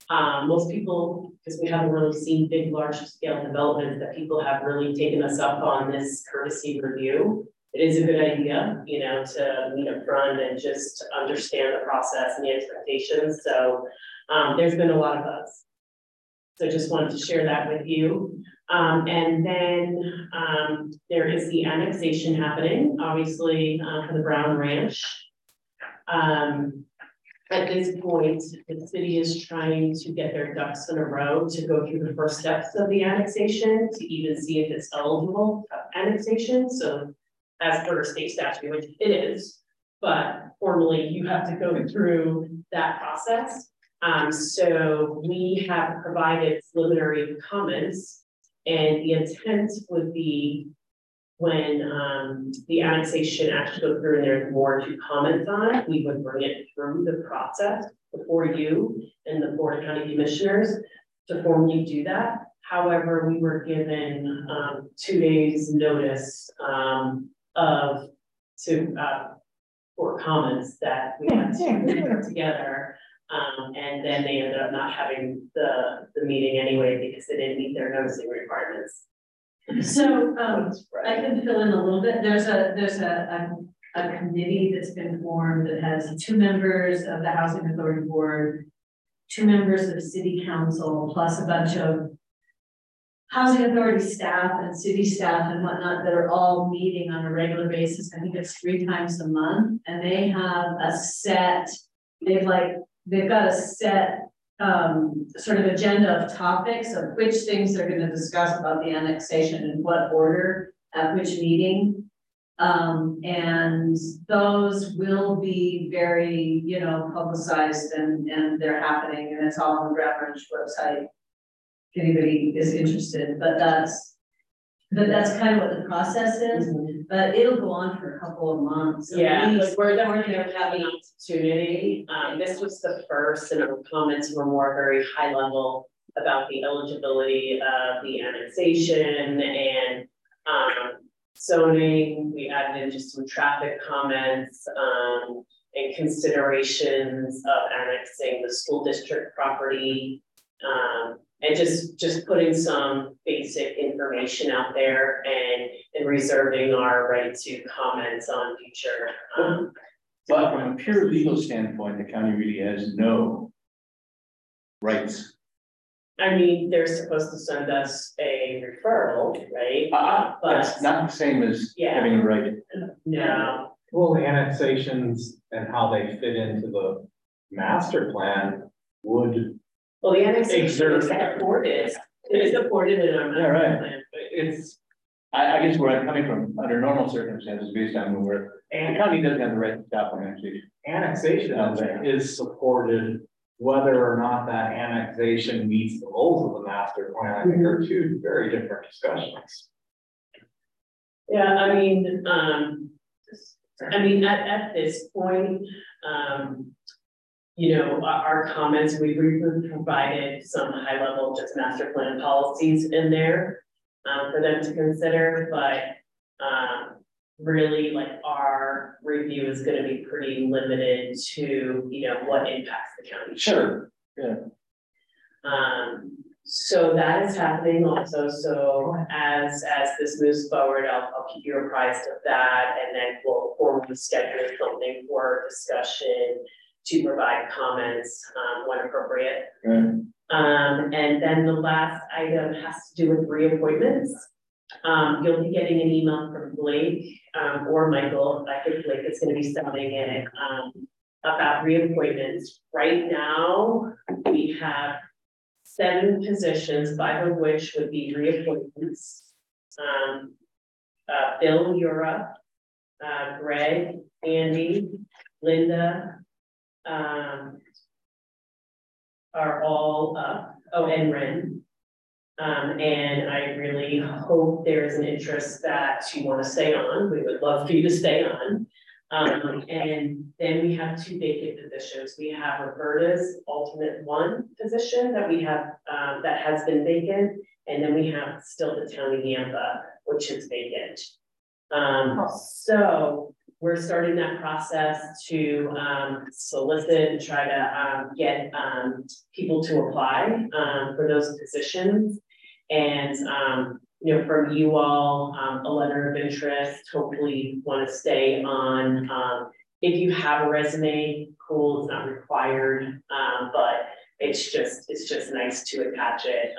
Um, most people, because we haven't really seen big, large scale developments, that people have really taken us up on this courtesy review. It is a good idea, you know, to meet up front and just understand the process and the expectations, so, um, there's been a lot of buzz. So just wanted to share that with you. Um, and then, um, there is the annexation happening, obviously, uh, for the Brown Ranch. Um, at this point, the city is trying to get their ducks in a row to go through the first steps of the annexation, to even see if it's eligible annexation, so as per state statute, which it is, but formally, you have to go through that process. Um, so we have provided preliminary comments, and the intent would be when, um, the annexation actually goes through and there's more to comment on, we would bring it through the process before you and the Board of County Commissioners to formally do that. However, we were given, um, two days' notice, um, of, to, uh, for comments that we had to put together. Um, and then they ended up not having the, the meeting anyway because they didn't meet their noticing requirements. So, um, I can fill in a little bit. There's a, there's a, a, a committee that's been formed that has two members of the Housing Authority Board, two members of city council, plus a bunch of housing authority staff and city staff and whatnot that are all meeting on a regular basis. I think it's three times a month, and they have a set, they've like, they've got a set um, sort of agenda of topics of which things they're gonna discuss about the annexation in what order at which meeting. Um, and those will be very, you know, publicized and, and they're happening and it's all on the Brown Ranch website. If anybody is interested, but that's, but that's kind of what the process is, but it'll go on for a couple of months. at Yeah, least. like we're definitely gonna have an opportunity, um, this was the first, and our comments were more very high level. About the eligibility of the annexation and, um, zoning, we added in just some traffic comments, um. And considerations of annexing the school district property. Um, and just, just putting some basic information out there and, and reserving our right to comments on future, um. But from a pure legal standpoint, the county really has no rights. I mean, they're supposed to send us a referral, right? Uh, But that's not the same as Yeah. having a right. no, Well, the annexations and how they fit into the master plan would, well, the annexation is Exert- supported, it is supported in our. Yeah, right. plan. it's, I, I guess where I'm coming from, under normal circumstances, based on where, the county doesn't have the right to stop an annexation. annexation is supported. Whether or not that annexation meets the goals of the master plan, I think are two very different discussions. Yeah, I mean, um, I mean, at, at this point, um. You know, our, comments, we provided some high level just master plan policies in there. Um, for them to consider, but, um, really like our review is gonna be pretty limited to, you know, what impacts the county. Sure. Yeah. Um, so that is happening also, so as, as this moves forward, I'll, I'll keep you apprised of that, and then we'll formally schedule something for discussion to provide comments, um, when appropriate. Um, and then the last item has to do with reappointments. Um, you'll be getting an email from Blake, um, or Michael, I think Blake is gonna be sending it, um, about reappointments. Right now, we have seven positions, five of which would be reappointments. Um, uh, Bill Yura, uh, Greg, Andy, Linda, um, are all up, oh, and Ren. Um, and I really hope there's an interest that you wanna stay on, we would love for you to stay on. Um, and then we have two vacant positions, we have Roberta's alternate one position that we have, um, that has been vacant. And then we have still the town of Yampa, which is vacant. Um, so we're starting that process to um solicit and try to um get um people to apply um for those positions. And um, you know, from you all, um, a letter of interest, hopefully want to stay on. If you have a resume, cool, it's not required, but it's just, it's just nice to attach it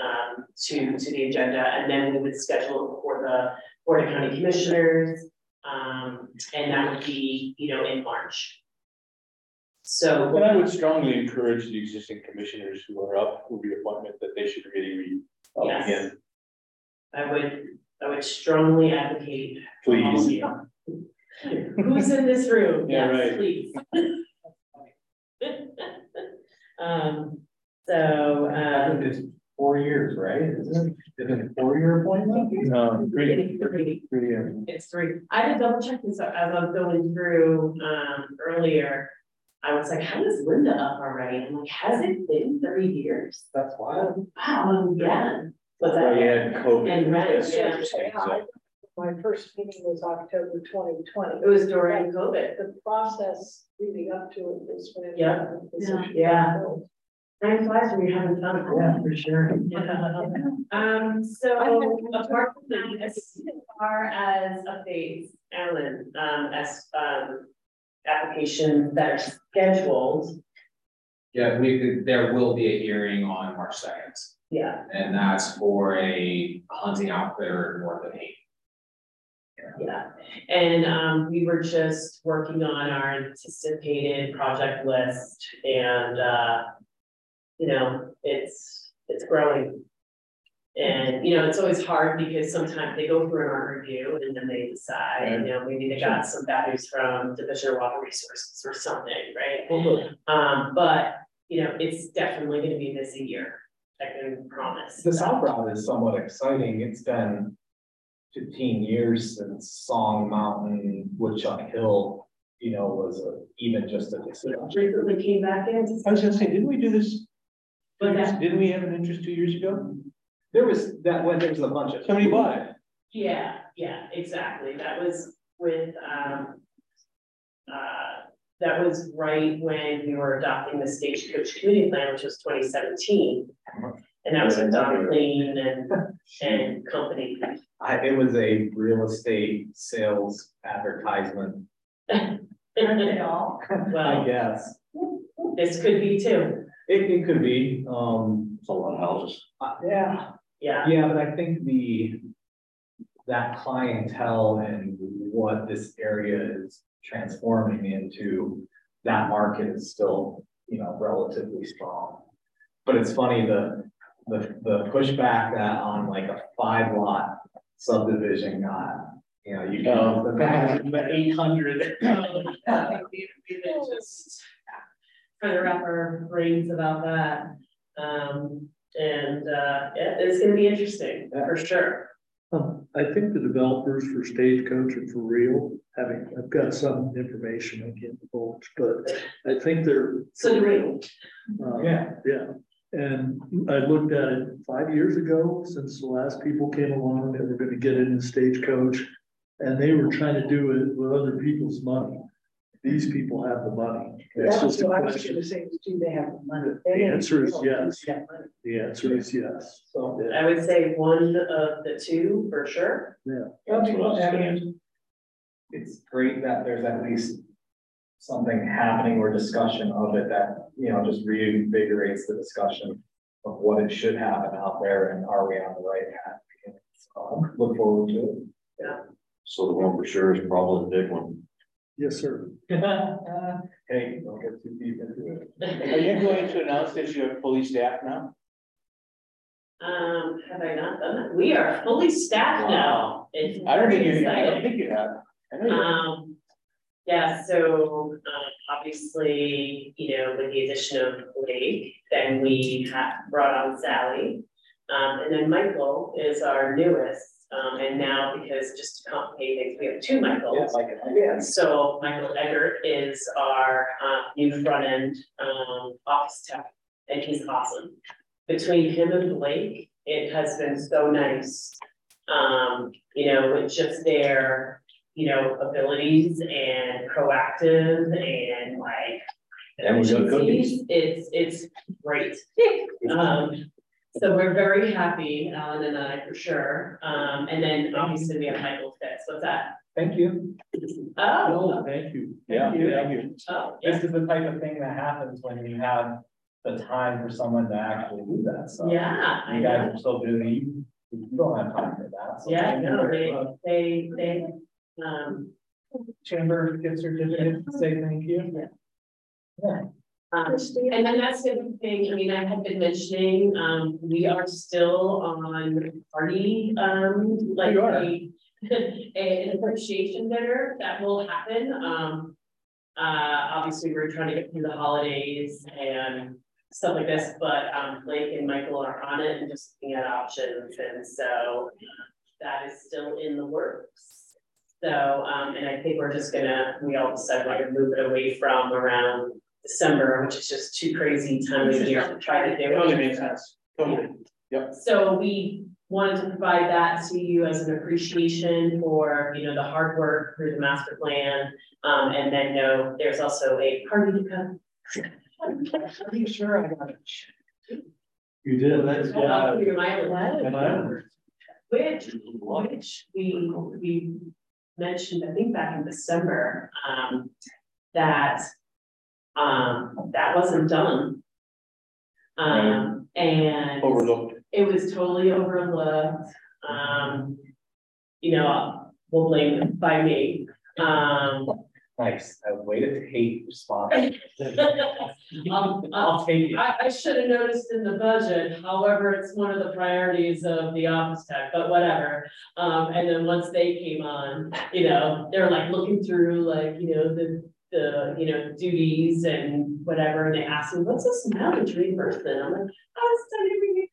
to to the agenda. And then we would schedule it for the Board of County Commissioners. Um, and that would be, you know, in March. So. But I would strongly encourage the existing commissioners who are up for reappointment that they should really re. up Yes. again, I would, I would strongly advocate. for all of Please. Who's in this room? Yeah, Yes, right. Please. (laughs) Um, so, um. It's four years, right? Isn't it, is it a four-year appointment? no, It's three, Three years. it's three. I had to double check this as I was going through, um, earlier. I was like, how is Linda up already? I'm like, has it been three years? That's wild. Wow, yeah. Was Well, you that, had COVID. And rent, That's yeah. interesting, so- My first meeting was October twenty twenty. it was during COVID. The process leading up to it was when. Yeah. the position Yeah. Was filled. Time flies when you're having fun. Yeah, for sure. Um, so apart from that, as far as updates, Alan, um, as, um, applications that are scheduled, Yeah, we could, there will be a hearing on March second, yeah, and that's for a hunting outfitter north of Hayden. yeah. And, um, we were just working on our anticipated project list and, uh, you know, it's, it's growing. And, you know, it's always hard because sometimes they go through an art review and then they decide, you know, maybe they got some values from Division of Water Resources or something, right? Um, but, you know, it's definitely gonna be a busy year, I can promise. The South Routt is somewhat exciting. It's been fifteen years since Song Mountain, Woodchuck Hill, you know, was a, even just a decision. Recently came back in. I was gonna say, didn't we do this? But that- Didn't we have an interest two years ago? There was, that, when there was a bunch of. Somebody bought it. Yeah, yeah, exactly, that was with, um. Uh, that was right when we were adopting the stagecoach community plan, which was twenty seventeen. And that was with Don Clean and, and company. I, it was a real estate sales advertisement, (laughs) Aren't? I guess. this could be too, It, it could be, um, It's a lot of houses. uh, yeah, yeah, yeah, but I think the. That clientele and what this area is transforming into, that market is still, you know, relatively strong. But it's funny, the, the, the pushback that on like a five lot subdivision got, you know, you Oh. can, the, the eight hundred. (laughs) Further wrap our brains about that. Um, and, uh, yeah, it's gonna be interesting, for sure. Um, I think the developers for Stagecoach and for real, having, I've got some information I can't divulge, but I think they're. So do we. Uh, Yeah. Yeah, and I looked at it five years ago, since the last people came along, they were gonna get in the Stagecoach. And they were trying to do it with other people's money. These people have the money. It's That's just a what I was question. gonna say, do they have the money? The answer is yes. The answer is yes. So, Yeah. I would say one of the two, for sure. That's what I mean, It's great that there's at least something happening or discussion of it that, you know, just reinvigorates the discussion of what it should happen out there and are we on the right path? So look forward to it. Yeah. So the one for sure is probably the big one. Yes, sir. (laughs) Hey, don't get too deep into it. Are you going to announce that you're fully staffed now? Um, have I not done that? We are fully staffed now. It's I don't think you, I don't think you have. I know you have. Um, yeah, so, um, obviously, you know, with the addition of Blake, then we have brought on Sally. Um, and then Michael is our newest, um, and now because just to complicate things, we have two Yeah, Michaels. Yeah. So Michael Eggert is our uh new front end um office tech, and he's awesome. Between him and Blake, it has been so nice. Um, you know, with just their, you know, abilities and proactive and like. And we got cookies. It's it's great. Um, so we're very happy, Alan and I for sure. Um, and then obviously we have Michael Fitz. What's that? thank you. Oh, thank you. Yeah, Thank you. thank you. oh, yeah. This is the type of thing that happens when you have the time for someone to actually do that, so. Yeah, I You know. guys are so busy, you don't have time for that. so Yeah, thank you no, very they, much. they, they, um, Chamber gift certificate, say thank you. Yeah. Um, and then that's the other thing, I mean, I had been mentioning, um, we are still on party, um, like You are. the. (laughs) An appreciation dinner that will happen, um. Uh, obviously, we're trying to get through the holidays and stuff like this, but, um, Blake and Michael are on it and just looking at options, and so. That is still in the works. So, um, and I think we're just gonna, we all decided we're gonna move it away from around December, which is just too crazy time of year to try to do it. Totally makes sense, totally. So we wanted to provide that to you as an appreciation for, you know, the hard work through the master plan. Um, and then know there's also a party to come. Are you sure I got it. You did. That's- Oh, you're my own. Am I? Which, which we, we mentioned, I think back in December, um, that. Um, that wasn't done. Um, and Overlooked. it was totally overlooked, um. You know, we'll blame it by me, um. Nice, I waited to hate response. (laughs) Um, I'll take it. I, I should have noticed in the budget, however, it's one of the priorities of the office tech, but whatever. Um, and then once they came on, you know, they're like looking through like, you know, the, the, you know, duties and whatever, and they asked me, what's this mileage reimbursement? I'm like, oh, it's done every year.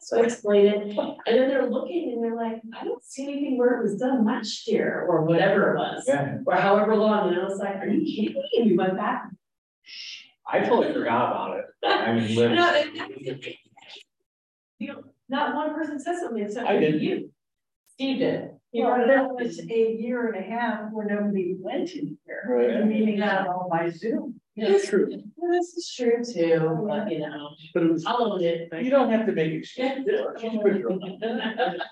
So I explain it, and then they're looking and they're like, I don't see anything where it was done last year, or whatever it was. Yeah, Or however long, and I was like, are you kidding me? And we went back, I totally forgot about it. (laughs) I mean, No, You know, not one person said something except I did. you. Steve did. He Well, brought it there was a year and a half where nobody went in here. Right. The meetings are all by Zoom. It's true. This is true too, but you know, But it was, I'll own it. You don't have to make excuses. (laughs)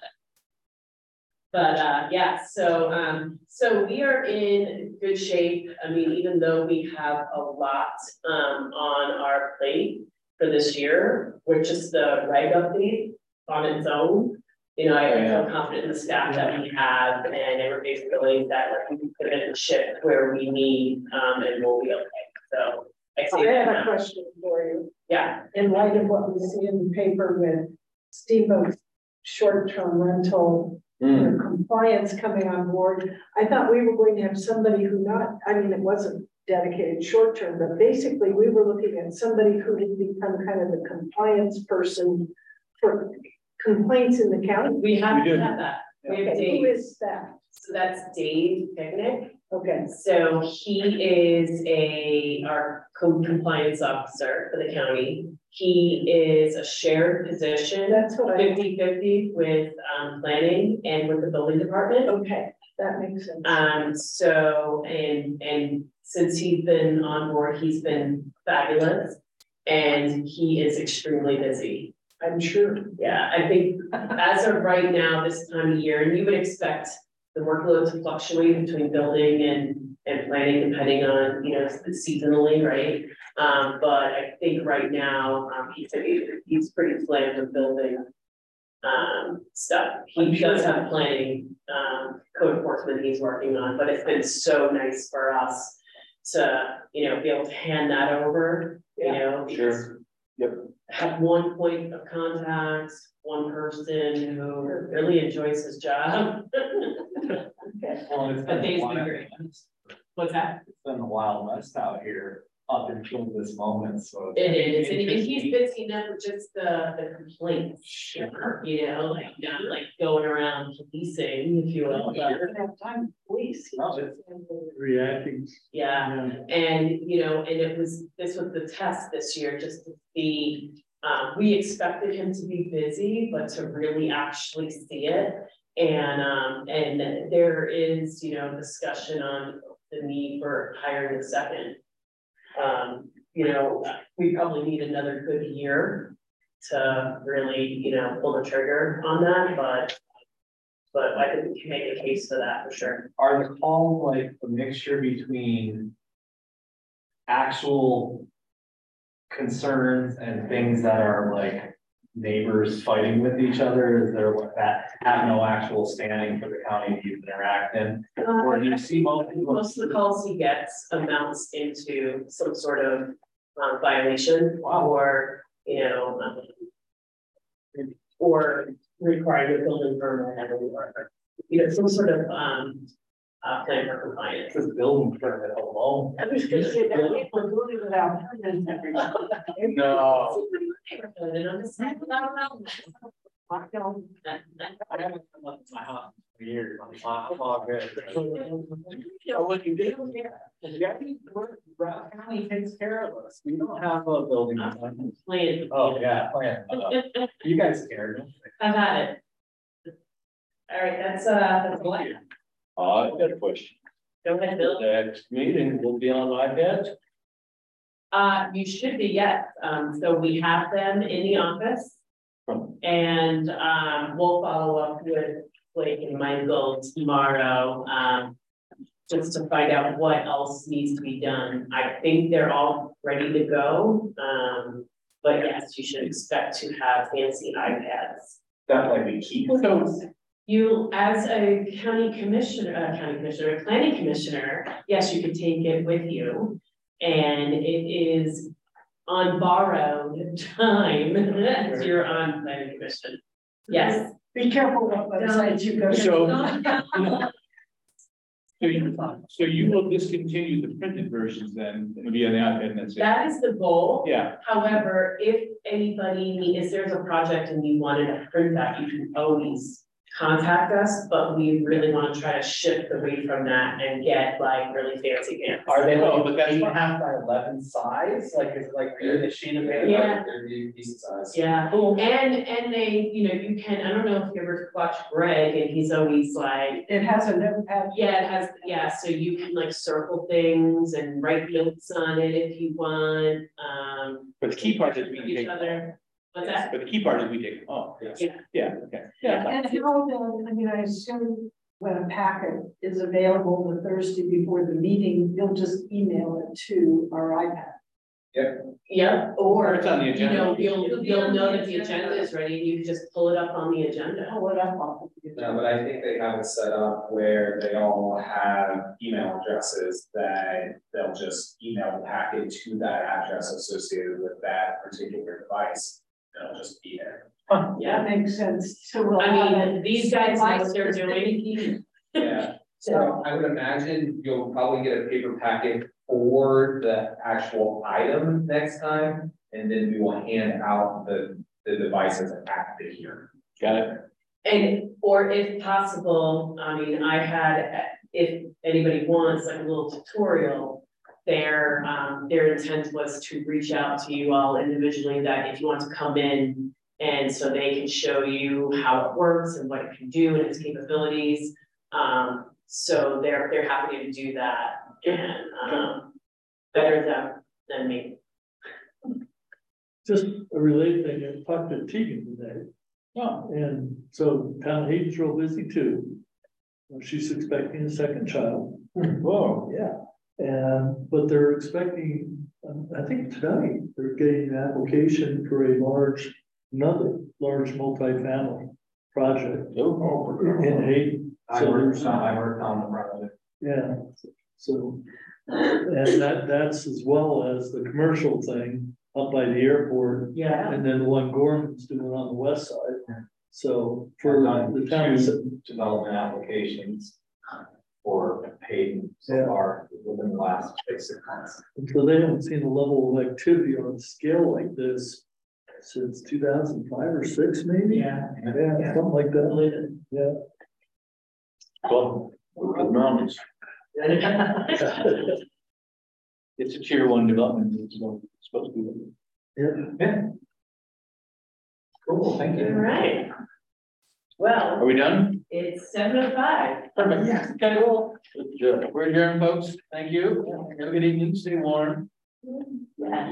But uh, yeah, so um, so we are in good shape. I mean, even though we have a lot um on our plate for this year, which is the reg update on its own. You know, I feel confident in the staff that we have and everybody's feeling that like we can put it in ship where we need um and we'll be okay. So I I see that have a now. question for you. Yeah, In light of what we see in the paper with Steamboat's short-term rental or compliance coming on board, I thought we were going to have somebody who not, I mean, it wasn't dedicated short-term, but basically we were looking at somebody who would become kind of the compliance person for complaints in the county. we have We to do. have that. We have Okay, who Dave. is that? So that's Dave Picnic. Okay, So he is a, our code compliance officer for the county. He is a shared position, that's what I, 50-50 with um planning and with the building department. okay, that makes sense. Um, so, and, and since he's been on board, he's been fabulous. And he is extremely busy. I'm sure. Yeah, I think as of right now, this time of year, and you would expect the workload to fluctuate between building and, and planning depending on, you know, seasonally, right? Um, but I think right now, um, he's, he's pretty slammed with building um, stuff. He does have planning, um, code enforcement he's working on, but it's been so nice for us to, you know, be able to hand that over, you know, Sure. Yep. Have one point of contact, one person who really enjoys his job. Okay. Well, it's But been a Dave's been wild great. west. What's that? It's been a wild west out here up until this moment, so. It is, and and he's busy enough with just the, the complaints. Sure. You know, like, not like going around policing, if you will, I but, don't have time to police. No, it's- reacting. yeah. Yeah. And, you know, and it was, this was the test this year, just to see, um, we expected him to be busy, but to really actually see it. And, um, and there is, you know, discussion on the need for hiring a second. Um, you know, we probably need another good year to really, you know, pull the trigger on that, but. But I think we can make a case for that for sure. Are the calls like a mixture between actual concerns and things that are like neighbors fighting with each other? Is there what that have no actual standing for the county to even interact in? Or do you see most of the calls he gets amounts into some sort of um, violation or, you know, um, or requiring a building permit or, you know, some sort of, um, uh, plan for compliance. This building permit alone. I was gonna say that people do it without permits every time. No. And I'm just saying, no, no. I don't- I haven't left my house. Weird. I'm all good. Oh, what you did? Yeah, Brown County takes care of us. We don't have a building. Plan. Oh, yeah, plan. You guys scared. Me. I've had it. All right, that's, uh, that's all I have. I've got a question. Go ahead, Bill. The next meeting will be on iPads? Uh, you should be, yes. Um, so we have them in the office. And, um, we'll follow up with Blake and Michael tomorrow, um. Just to find out what else needs to be done. I think they're all ready to go. Um, but yes, you should expect to have fancy iPads. That might be key. You, as a county commissioner, uh, county commissioner, a planning commissioner, yes, you can take it with you. And it is on borrowed time, as you're on planning commission. Yes. Be careful what websites you go to. So- (laughs) So you, so you will discontinue the printed versions then, it'll on the iPad and that's it? That is the goal. Yeah, However, if anybody, if there's a project and you wanted to print that, you can always contact us, but we really want to try to shift away from that and get like really fancy pants. Are they Oh, like but that's eight and a half by eleven size? Like, is it like in the sheet of paper? Yeah. They're the decent size. Yeah, and, and they, you know, you can, I don't know if you ever watch Greg and he's always like, It has a notepad. yeah, it has, yeah, so you can like circle things and write notes on it if you want, um. but the key part is we Each take, other, what's that? but the key part is we take, oh, Yeah. yeah, okay, yeah. And how then, I mean, I assume when a packet is available the Thursday before the meeting, you'll just email it to our iPad. Yeah, Yeah. or, It's on the you agenda. know, you'll, It'll you'll know that the agenda. agenda is ready, you can just pull it up on the agenda. Pull it up off of the No, but I think they have it set up where they all have email addresses that they'll just email the packet to that address associated with that particular device. It'll just be there. Yeah, That makes sense. So we'll. I have mean, these guys know what they're doing. Yeah, so I would imagine you'll probably get a paper packet for the actual item next time. And then we will hand out the, the device as a packet here. Got it, And, or if possible, I mean, I had, if anybody wants like a little tutorial. Their, um, their intent was to reach out to you all individually that if you want to come in. And so they can show you how it works and what it can do and its capabilities. Um, so they're, they're happy to do that and, um, better than, than me. Just a related thing, I talked to Tegan today. oh, And so town of Hayden's real busy too. She's expecting a second child. whoa, Yeah. And, but they're expecting, um, I think tonight, they're getting an application for a large, another large multifamily project oh, in Hayden. I So worked there's, on, I worked on the project. yeah, so. And that, that's as well as the commercial thing up by the airport. Yeah. And then the one Gorman's doing on the west side. So for the town, Two Development applications for paid so Yeah. far within the last six months. so they haven't seen a level of activity on a scale like this since two thousand five or six, maybe? Yeah. Yeah, something like that, yeah. Well, we're in the mountains. (laughs) it's a tier one development, it's supposed to be. Yeah. Cool, thank you. All right. Well, Are we done? It's seven oh five. Perfect, yeah, okay, well, we're adjourned, folks, thank you, have a good evening, stay warm. Yeah.